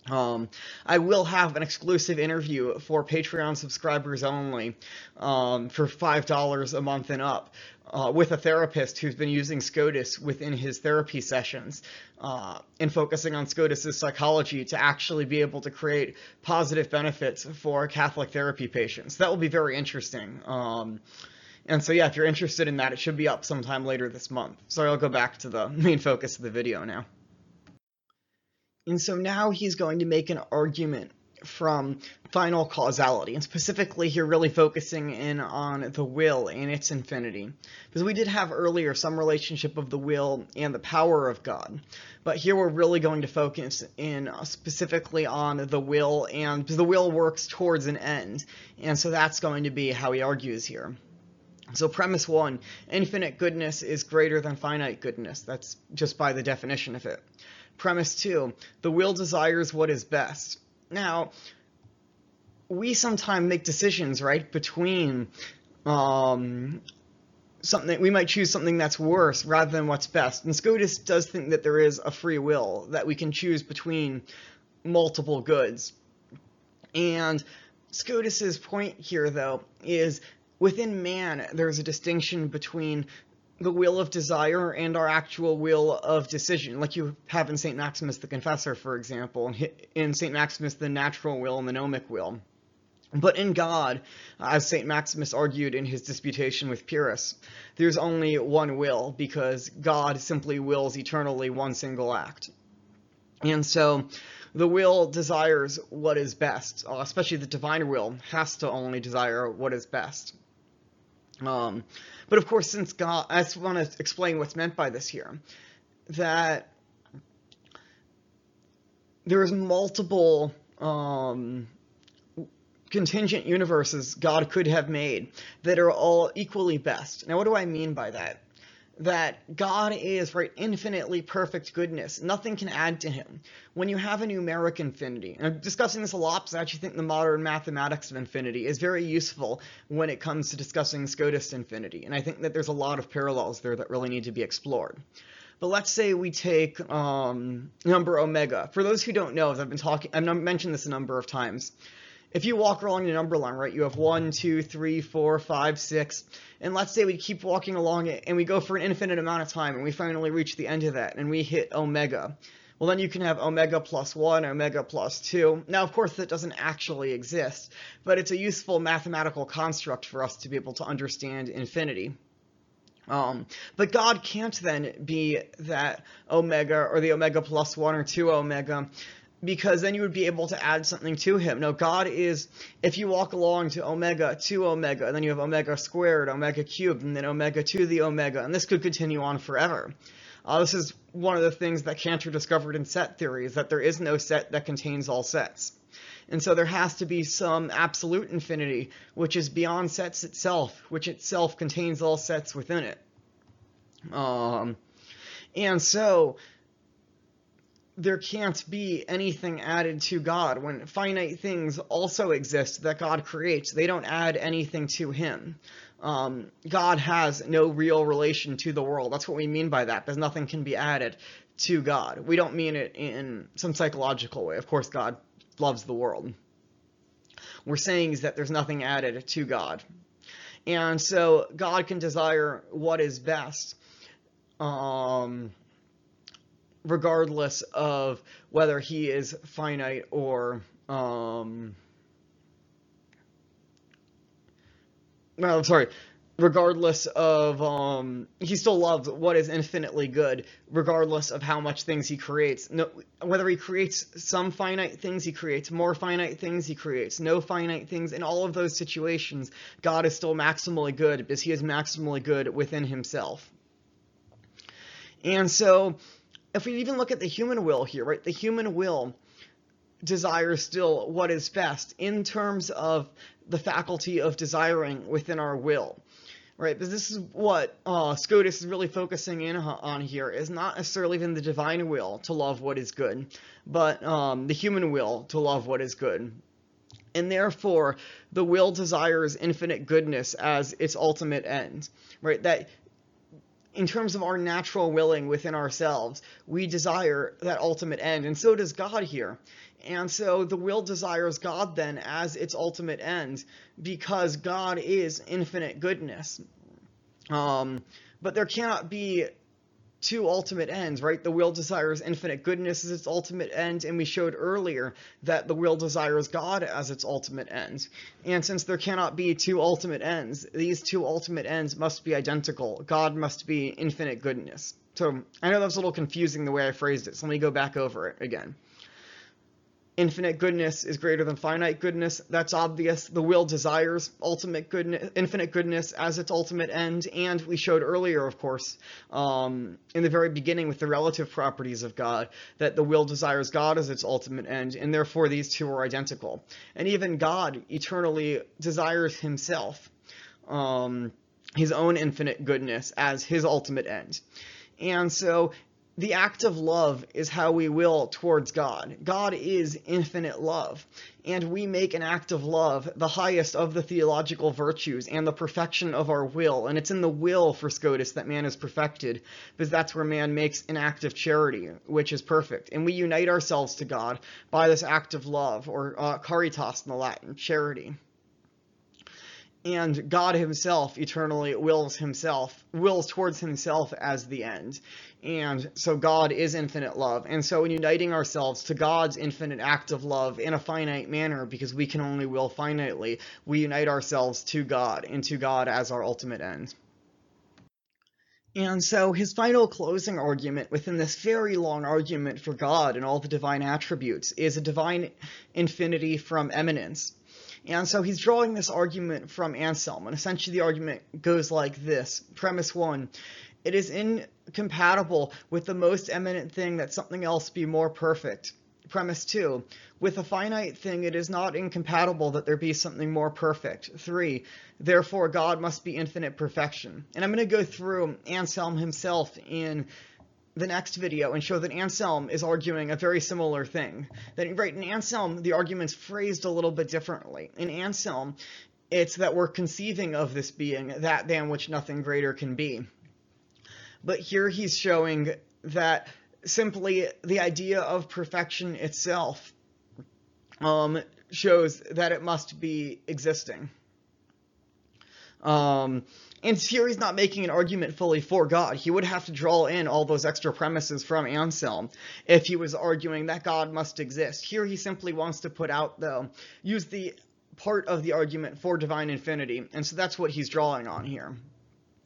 um, I will have an exclusive interview for Patreon subscribers only um, for $5 a month and up uh, with a therapist who's been using SCOTUS within his therapy sessions uh, and focusing on SCOTUS's psychology to actually be able to create positive benefits for Catholic therapy patients. That will be very interesting. Um, and so yeah, if you're interested in that, it should be up sometime later this month. So I'll go back to the <laughs> main focus of the video now. And so now he's going to make an argument from final causality, and specifically here really focusing in on the will and its infinity. Because we did have earlier some relationship of the will and the power of God, but here we're really going to focus in specifically on the will, and the will works towards an end, and so that's going to be how he argues here. So premise one, infinite goodness is greater than finite goodness. That's just by the definition of it. Premise two, the will desires what is best. Now, we sometimes make decisions, right, between um, something we might choose something that's worse rather than what's best. And SCOTUS does think that there is a free will that we can choose between multiple goods. And SCOTUS's point here, though, is within man, there's a distinction between the will of desire and our actual will of decision, like you have in St. Maximus the Confessor, for example, in St. Maximus the natural will and the gnomic will. But in God, as St. Maximus argued in his disputation with Pyrrhus, there's only one will, because God simply wills eternally one single act. And so the will desires what is best, uh, especially the divine will has to only desire what is best. Um, but of course, since God, I just want to explain what's meant by this here, that there's multiple um, contingent universes God could have made that are all equally best. Now, what do I mean by that? That God is, right, infinitely perfect goodness. Nothing can add to him. When you have a numeric infinity, and I'm discussing this a lot because I actually think the modern mathematics of infinity is very useful when it comes to discussing Scotus infinity, and I think that there's a lot of parallels there that really need to be explored. But let's say we take um, number omega. For those who don't know, I've been talking, I've mentioned this a number of times, if you walk along the number line, right, you have one, two, three, four, five, six, and let's say we keep walking along it and we go for an infinite amount of time and we finally reach the end of that and we hit omega. Well, then you can have omega plus 1, omega plus 2. Now, of course, that doesn't actually exist, but it's a useful mathematical construct for us to be able to understand infinity. Um, but God can't then be that omega or the omega plus 1 or 2 omega because then you would be able to add something to him. No, God is, if you walk along to omega, to omega, and then you have omega squared, omega cubed, and then omega to the omega, and this could continue on forever. Uh, this is one of the things that Cantor discovered in set theory, is that there is no set that contains all sets. And so there has to be some absolute infinity, which is beyond sets itself, which itself contains all sets within it. Um, and so there can't be anything added to God. When finite things also exist that God creates, they don't add anything to him. Um, God has no real relation to the world. That's what we mean by that, because nothing can be added to God. We don't mean it in some psychological way. Of course, God loves the world. We're saying is that there's nothing added to God. And so God can desire what is best. Um, regardless of whether he is finite or um, well, I'm sorry, regardless of um, he still loves what is infinitely good, regardless of how much things he creates. No, whether he creates some finite things, he creates more finite things, he creates no finite things. In all of those situations, God is still maximally good because he is maximally good within himself. And so if we even look at the human will here, right, the human will desires still what is best in terms of the faculty of desiring within our will. Right, because this is what uh, Scotus is really focusing in on here, is not necessarily even the divine will to love what is good, but um, the human will to love what is good. And therefore, the will desires infinite goodness as its ultimate end. Right, that in terms of our natural willing within ourselves, we desire that ultimate end, and so does God here. And so the will desires God then as its ultimate end because God is infinite goodness. Um, but there cannot be two ultimate ends, right? The will desires infinite goodness as its ultimate end, and we showed earlier that the will desires God as its ultimate end. And since there cannot be two ultimate ends, these two ultimate ends must be identical. God must be infinite goodness. So I know that was a little confusing the way I phrased it, so let me go back over it again infinite goodness is greater than finite goodness. That's obvious. The will desires ultimate goodness, infinite goodness as its ultimate end. And we showed earlier, of course, um, in the very beginning with the relative properties of God, that the will desires God as its ultimate end, and therefore these two are identical. And even God eternally desires himself, um, his own infinite goodness as his ultimate end. And so the act of love is how we will towards God. God is infinite love, and we make an act of love the highest of the theological virtues and the perfection of our will. And it's in the will for Scotus that man is perfected, because that's where man makes an act of charity, which is perfect. And we unite ourselves to God by this act of love, or uh, caritas in the Latin, charity and God himself eternally wills himself, wills towards himself as the end. And so God is infinite love. And so in uniting ourselves to God's infinite act of love in a finite manner, because we can only will finitely, we unite ourselves to God and to God as our ultimate end. And so his final closing argument within this very long argument for God and all the divine attributes is a divine infinity from eminence. And so he's drawing this argument from Anselm, and essentially the argument goes like this. Premise one, it is incompatible with the most eminent thing that something else be more perfect. Premise two, with a finite thing it is not incompatible that there be something more perfect. Three, therefore God must be infinite perfection. And I'm going to go through Anselm himself in the next video and show that Anselm is arguing a very similar thing. That right in Anselm, the argument's phrased a little bit differently. In Anselm, it's that we're conceiving of this being that than which nothing greater can be. But here he's showing that simply the idea of perfection itself um, shows that it must be existing. Um, and here he's not making an argument fully for God. He would have to draw in all those extra premises from Anselm if he was arguing that God must exist. Here he simply wants to put out, though, use the part of the argument for divine infinity, and so that's what he's drawing on here.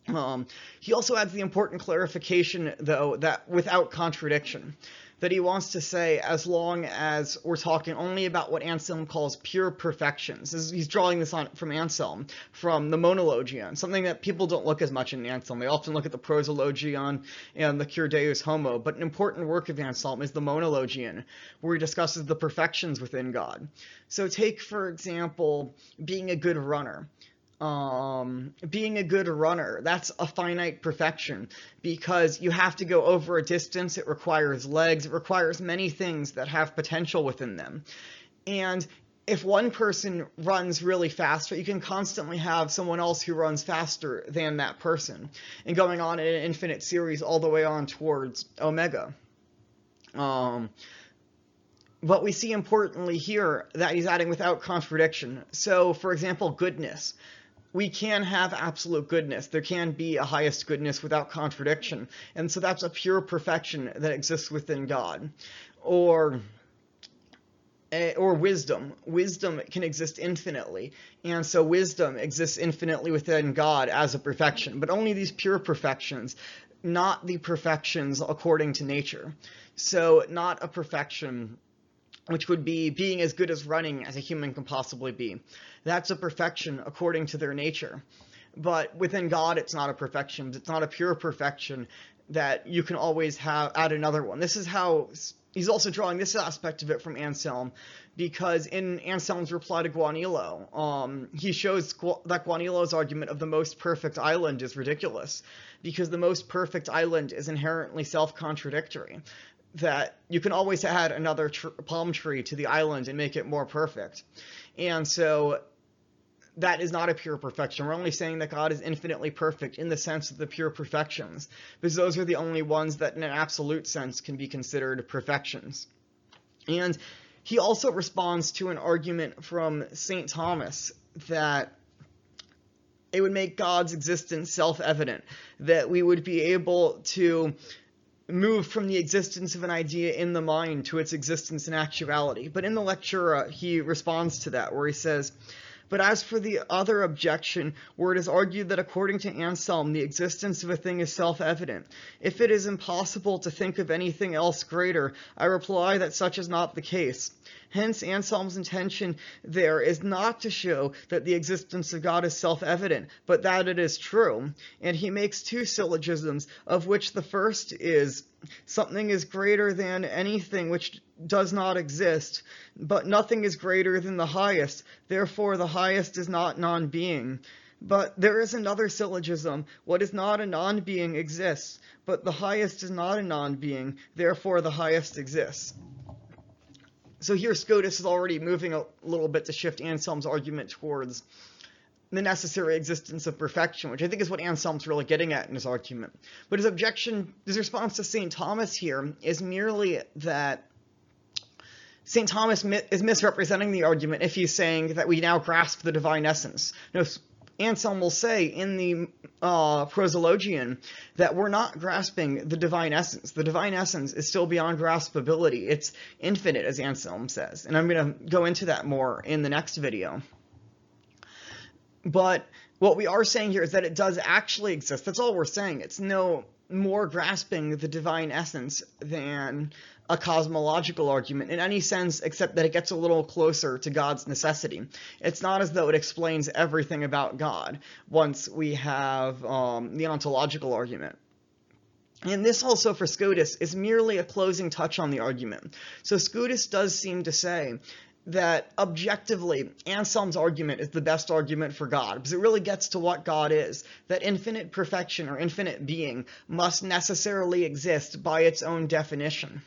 Um, he also adds the important clarification, though, that without contradiction that he wants to say as long as we're talking only about what Anselm calls pure perfections. He's drawing this on from Anselm, from the Monologion, something that people don't look as much in Anselm. They often look at the Prosologion and the Cur Deus Homo, but an important work of Anselm is the Monologion, where he discusses the perfections within God. So take, for example, being a good runner um, being a good runner. That's a finite perfection because you have to go over a distance. It requires legs. It requires many things that have potential within them. And if one person runs really fast, you can constantly have someone else who runs faster than that person, and going on in an infinite series all the way on towards Omega. Um, but we see importantly here that he's adding without contradiction. So, for example, goodness we can have absolute goodness. There can be a highest goodness without contradiction. And so that's a pure perfection that exists within God. Or eh, or wisdom. Wisdom can exist infinitely. And so wisdom exists infinitely within God as a perfection, but only these pure perfections, not the perfections according to nature. So not a perfection which would be being as good as running as a human can possibly be. That's a perfection according to their nature. But within God, it's not a perfection. It's not a pure perfection that you can always have add another one. This is how he's also drawing this aspect of it from Anselm, because in Anselm's reply to Gaunilo, um, he shows that Gaunilo's argument of the most perfect island is ridiculous, because the most perfect island is inherently self-contradictory that you can always add another tr- palm tree to the island and make it more perfect. And so that is not a pure perfection. We're only saying that God is infinitely perfect in the sense of the pure perfections, because those are the only ones that, in an absolute sense, can be considered perfections. And he also responds to an argument from St. Thomas that it would make God's existence self evident, that we would be able to move from the existence of an idea in the mind to its existence in actuality. But in the lecture, uh, he responds to that, where he says, but as for the other objection, where it is argued that according to Anselm, the existence of a thing is self-evident, if it is impossible to think of anything else greater, I reply that such is not the case. Hence, Anselm's intention there is not to show that the existence of God is self-evident, but that it is true. And he makes two syllogisms, of which the first is, something is greater than anything which does not exist, but nothing is greater than the highest, therefore the highest is not non-being. But there is another syllogism. What is not a non-being exists, but the highest is not a non-being, therefore the highest exists. So here Scotus is already moving a little bit to shift Anselm's argument towards the necessary existence of perfection, which I think is what Anselm's really getting at in his argument. But his objection, his response to St. Thomas here is merely that St. Thomas is misrepresenting the argument if he's saying that we now grasp the divine essence. No, Anselm will say in the uh, prosologion that we're not grasping the divine essence. The divine essence is still beyond graspability. It's infinite, as Anselm says. And I'm going to go into that more in the next video. But what we are saying here is that it does actually exist. That's all we're saying. It's no more grasping the divine essence than a cosmological argument in any sense except that it gets a little closer to God's necessity. It's not as though it explains everything about God once we have um, the ontological argument. And this also for Scotus is merely a closing touch on the argument. So Scotus does seem to say that objectively, Anselm's argument is the best argument for God, because it really gets to what God is. That infinite perfection or infinite being must necessarily exist by its own definition.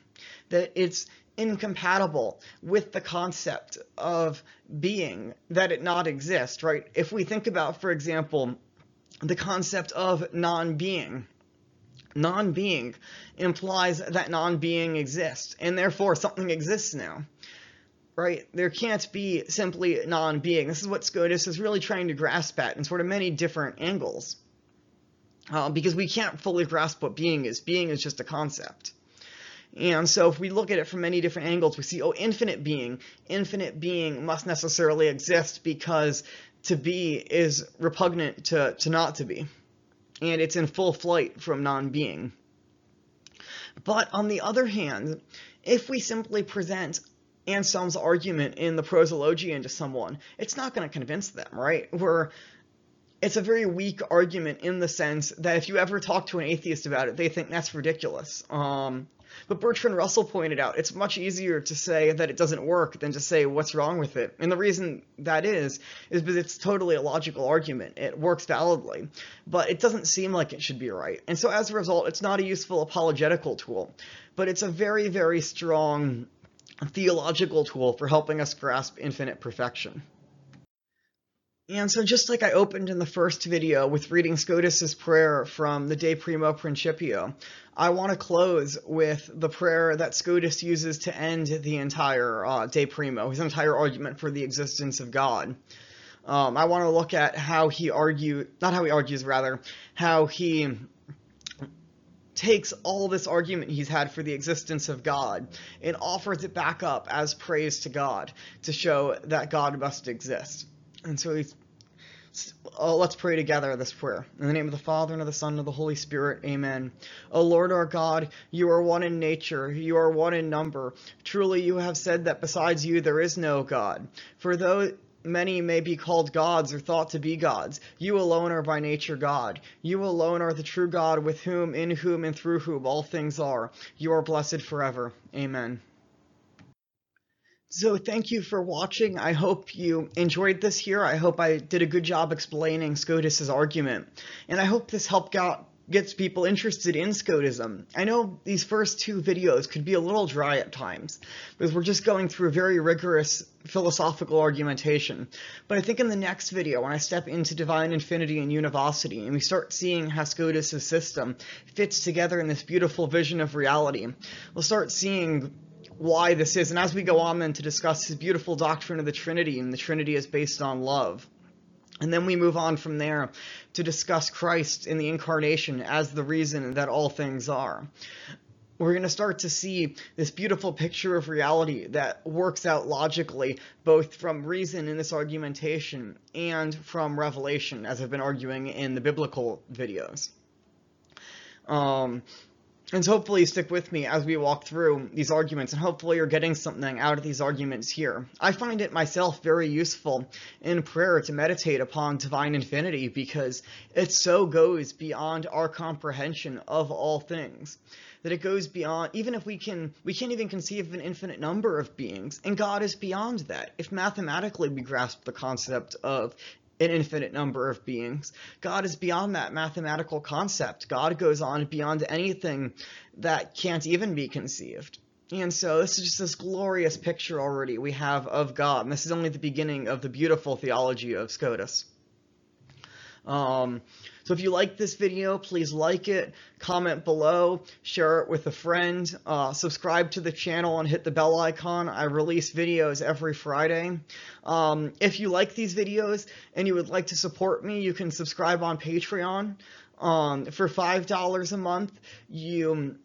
That it's incompatible with the concept of being, that it not exist, right? If we think about, for example, the concept of non-being, non-being implies that non-being exists, and therefore something exists now right? There can't be simply non-being. This is what Scotus is really trying to grasp at in sort of many different angles. Uh, because we can't fully grasp what being is. Being is just a concept. And so if we look at it from many different angles, we see, oh, infinite being. Infinite being must necessarily exist because to be is repugnant to, to not to be. And it's in full flight from non-being. But on the other hand, if we simply present Anselm's argument in the Prosologian to someone, it's not going to convince them, right? We're it's a very weak argument in the sense that if you ever talk to an atheist about it, they think that's ridiculous. Um, but Bertrand Russell pointed out it's much easier to say that it doesn't work than to say what's wrong with it. And the reason that is, is because it's totally a logical argument. It works validly, but it doesn't seem like it should be right. And so as a result, it's not a useful apologetical tool, but it's a very, very strong theological tool for helping us grasp infinite perfection. And so just like I opened in the first video with reading Scotus's prayer from the De Primo Principio, I want to close with the prayer that Scotus uses to end the entire uh, De Primo, his entire argument for the existence of God. Um, I want to look at how he argues, not how he argues, rather, how he takes all this argument he's had for the existence of God and offers it back up as praise to God to show that God must exist. And so uh, let's pray together this prayer. In the name of the Father, and of the Son, and of the Holy Spirit. Amen. O Lord our God, you are one in nature, you are one in number. Truly you have said that besides you there is no God. For though many may be called gods or thought to be gods. You alone are by nature God. You alone are the true God with whom, in whom, and through whom all things are. You are blessed forever. Amen. So thank you for watching. I hope you enjoyed this here. I hope I did a good job explaining Scotus's argument. And I hope this helped out gets people interested in Scotism. I know these first two videos could be a little dry at times, because we're just going through a very rigorous philosophical argumentation. But I think in the next video, when I step into divine infinity and univocity, and we start seeing how Scotus's system fits together in this beautiful vision of reality, we'll start seeing why this is. And as we go on then to discuss his beautiful doctrine of the Trinity, and the Trinity is based on love. And then we move on from there to discuss Christ in the incarnation as the reason that all things are. We're going to start to see this beautiful picture of reality that works out logically, both from reason in this argumentation and from revelation, as I've been arguing in the biblical videos. Um, and so hopefully you stick with me as we walk through these arguments, and hopefully you're getting something out of these arguments here. I find it myself very useful in prayer to meditate upon divine infinity because it so goes beyond our comprehension of all things that it goes beyond even if we can we can't even conceive of an infinite number of beings and god is beyond that if mathematically we grasp the concept of an infinite number of beings. God is beyond that mathematical concept. God goes on beyond anything that can't even be conceived. And so this is just this glorious picture already we have of God. And this is only the beginning of the beautiful theology of Scotus. Um, so if you like this video, please like it, comment below, share it with a friend, uh, subscribe to the channel and hit the bell icon. I release videos every Friday. Um, if you like these videos and you would like to support me, you can subscribe on Patreon. Um, for $5 a month, you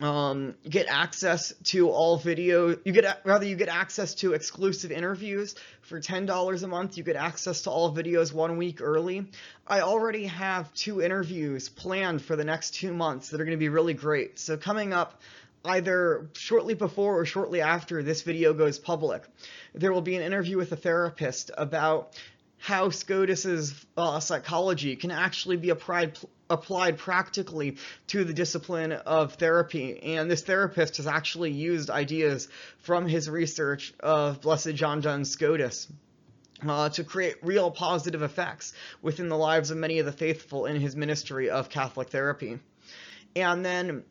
um, get access to all video. You get rather you get access to exclusive interviews for ten dollars a month. You get access to all videos one week early. I already have two interviews planned for the next two months that are going to be really great. So coming up either shortly before or shortly after this video goes public, there will be an interview with a therapist about how Scotus's uh, psychology can actually be applied applied practically to the discipline of therapy. And this therapist has actually used ideas from his research of Blessed John Duns Scotus. Uh, to create real positive effects within the lives of many of the faithful in his ministry of Catholic therapy. And then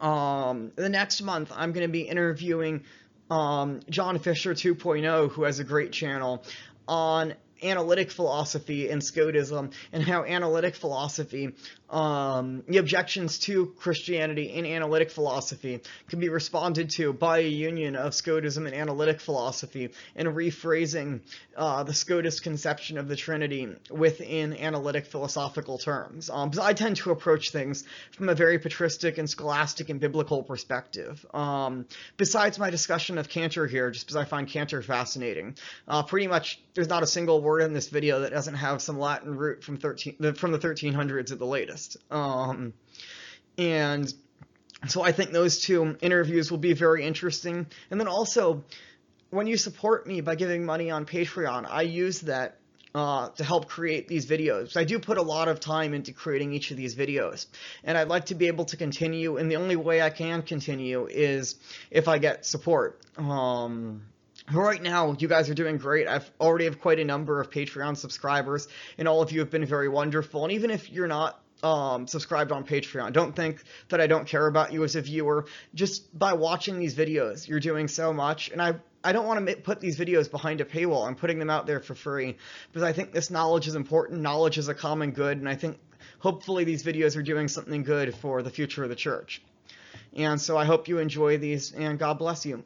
um, the next month, I'm going to be interviewing um, John Fisher 2.0, who has a great channel on analytic philosophy in Scotism and how analytic philosophy, um, the objections to Christianity in analytic philosophy can be responded to by a union of Scotism and analytic philosophy and rephrasing uh, the Scotist conception of the Trinity within analytic philosophical terms. Um, I tend to approach things from a very patristic and scholastic and biblical perspective. Um, besides my discussion of Cantor here, just because I find Cantor fascinating, uh, pretty much there's not a single word in this video that doesn't have some Latin root from 13 from the 1300s at the latest. Um, and so I think those two interviews will be very interesting. And then also, when you support me by giving money on Patreon, I use that uh, to help create these videos. I do put a lot of time into creating each of these videos, and I'd like to be able to continue, and the only way I can continue is if I get support. Um, Right now, you guys are doing great. I've already have quite a number of Patreon subscribers, and all of you have been very wonderful. And even if you're not um, subscribed on Patreon. Don't think that I don't care about you as a viewer. Just by watching these videos, you're doing so much. And I, I don't want to put these videos behind a paywall. I'm putting them out there for free because I think this knowledge is important. Knowledge is a common good. And I think hopefully these videos are doing something good for the future of the church. And so I hope you enjoy these and God bless you.